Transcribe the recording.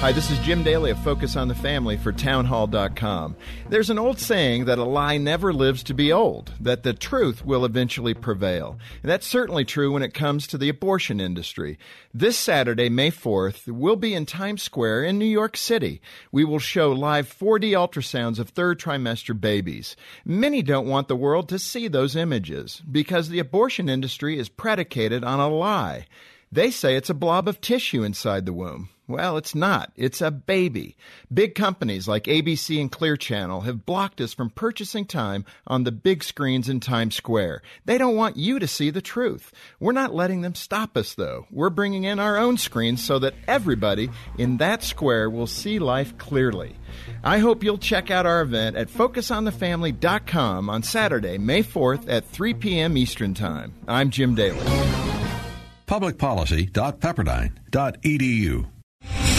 Hi, this is Jim Daly of Focus on the Family for Townhall.com. There's an old saying that a lie never lives to be old, that the truth will eventually prevail. And that's certainly true when it comes to the abortion industry. This Saturday, May 4th, we'll be in Times Square in New York City. We will show live 4D ultrasounds of third trimester babies. Many don't want the world to see those images because the abortion industry is predicated on a lie. They say it's a blob of tissue inside the womb. Well, it's not. It's a baby. Big companies like ABC and Clear Channel have blocked us from purchasing time on the big screens in Times Square. They don't want you to see the truth. We're not letting them stop us, though. We're bringing in our own screens so that everybody in that square will see life clearly. I hope you'll check out our event at FocusOnTheFamily.com on Saturday, May 4th at 3 p.m. Eastern Time. I'm Jim Daly. Publicpolicy.pepperdine.edu.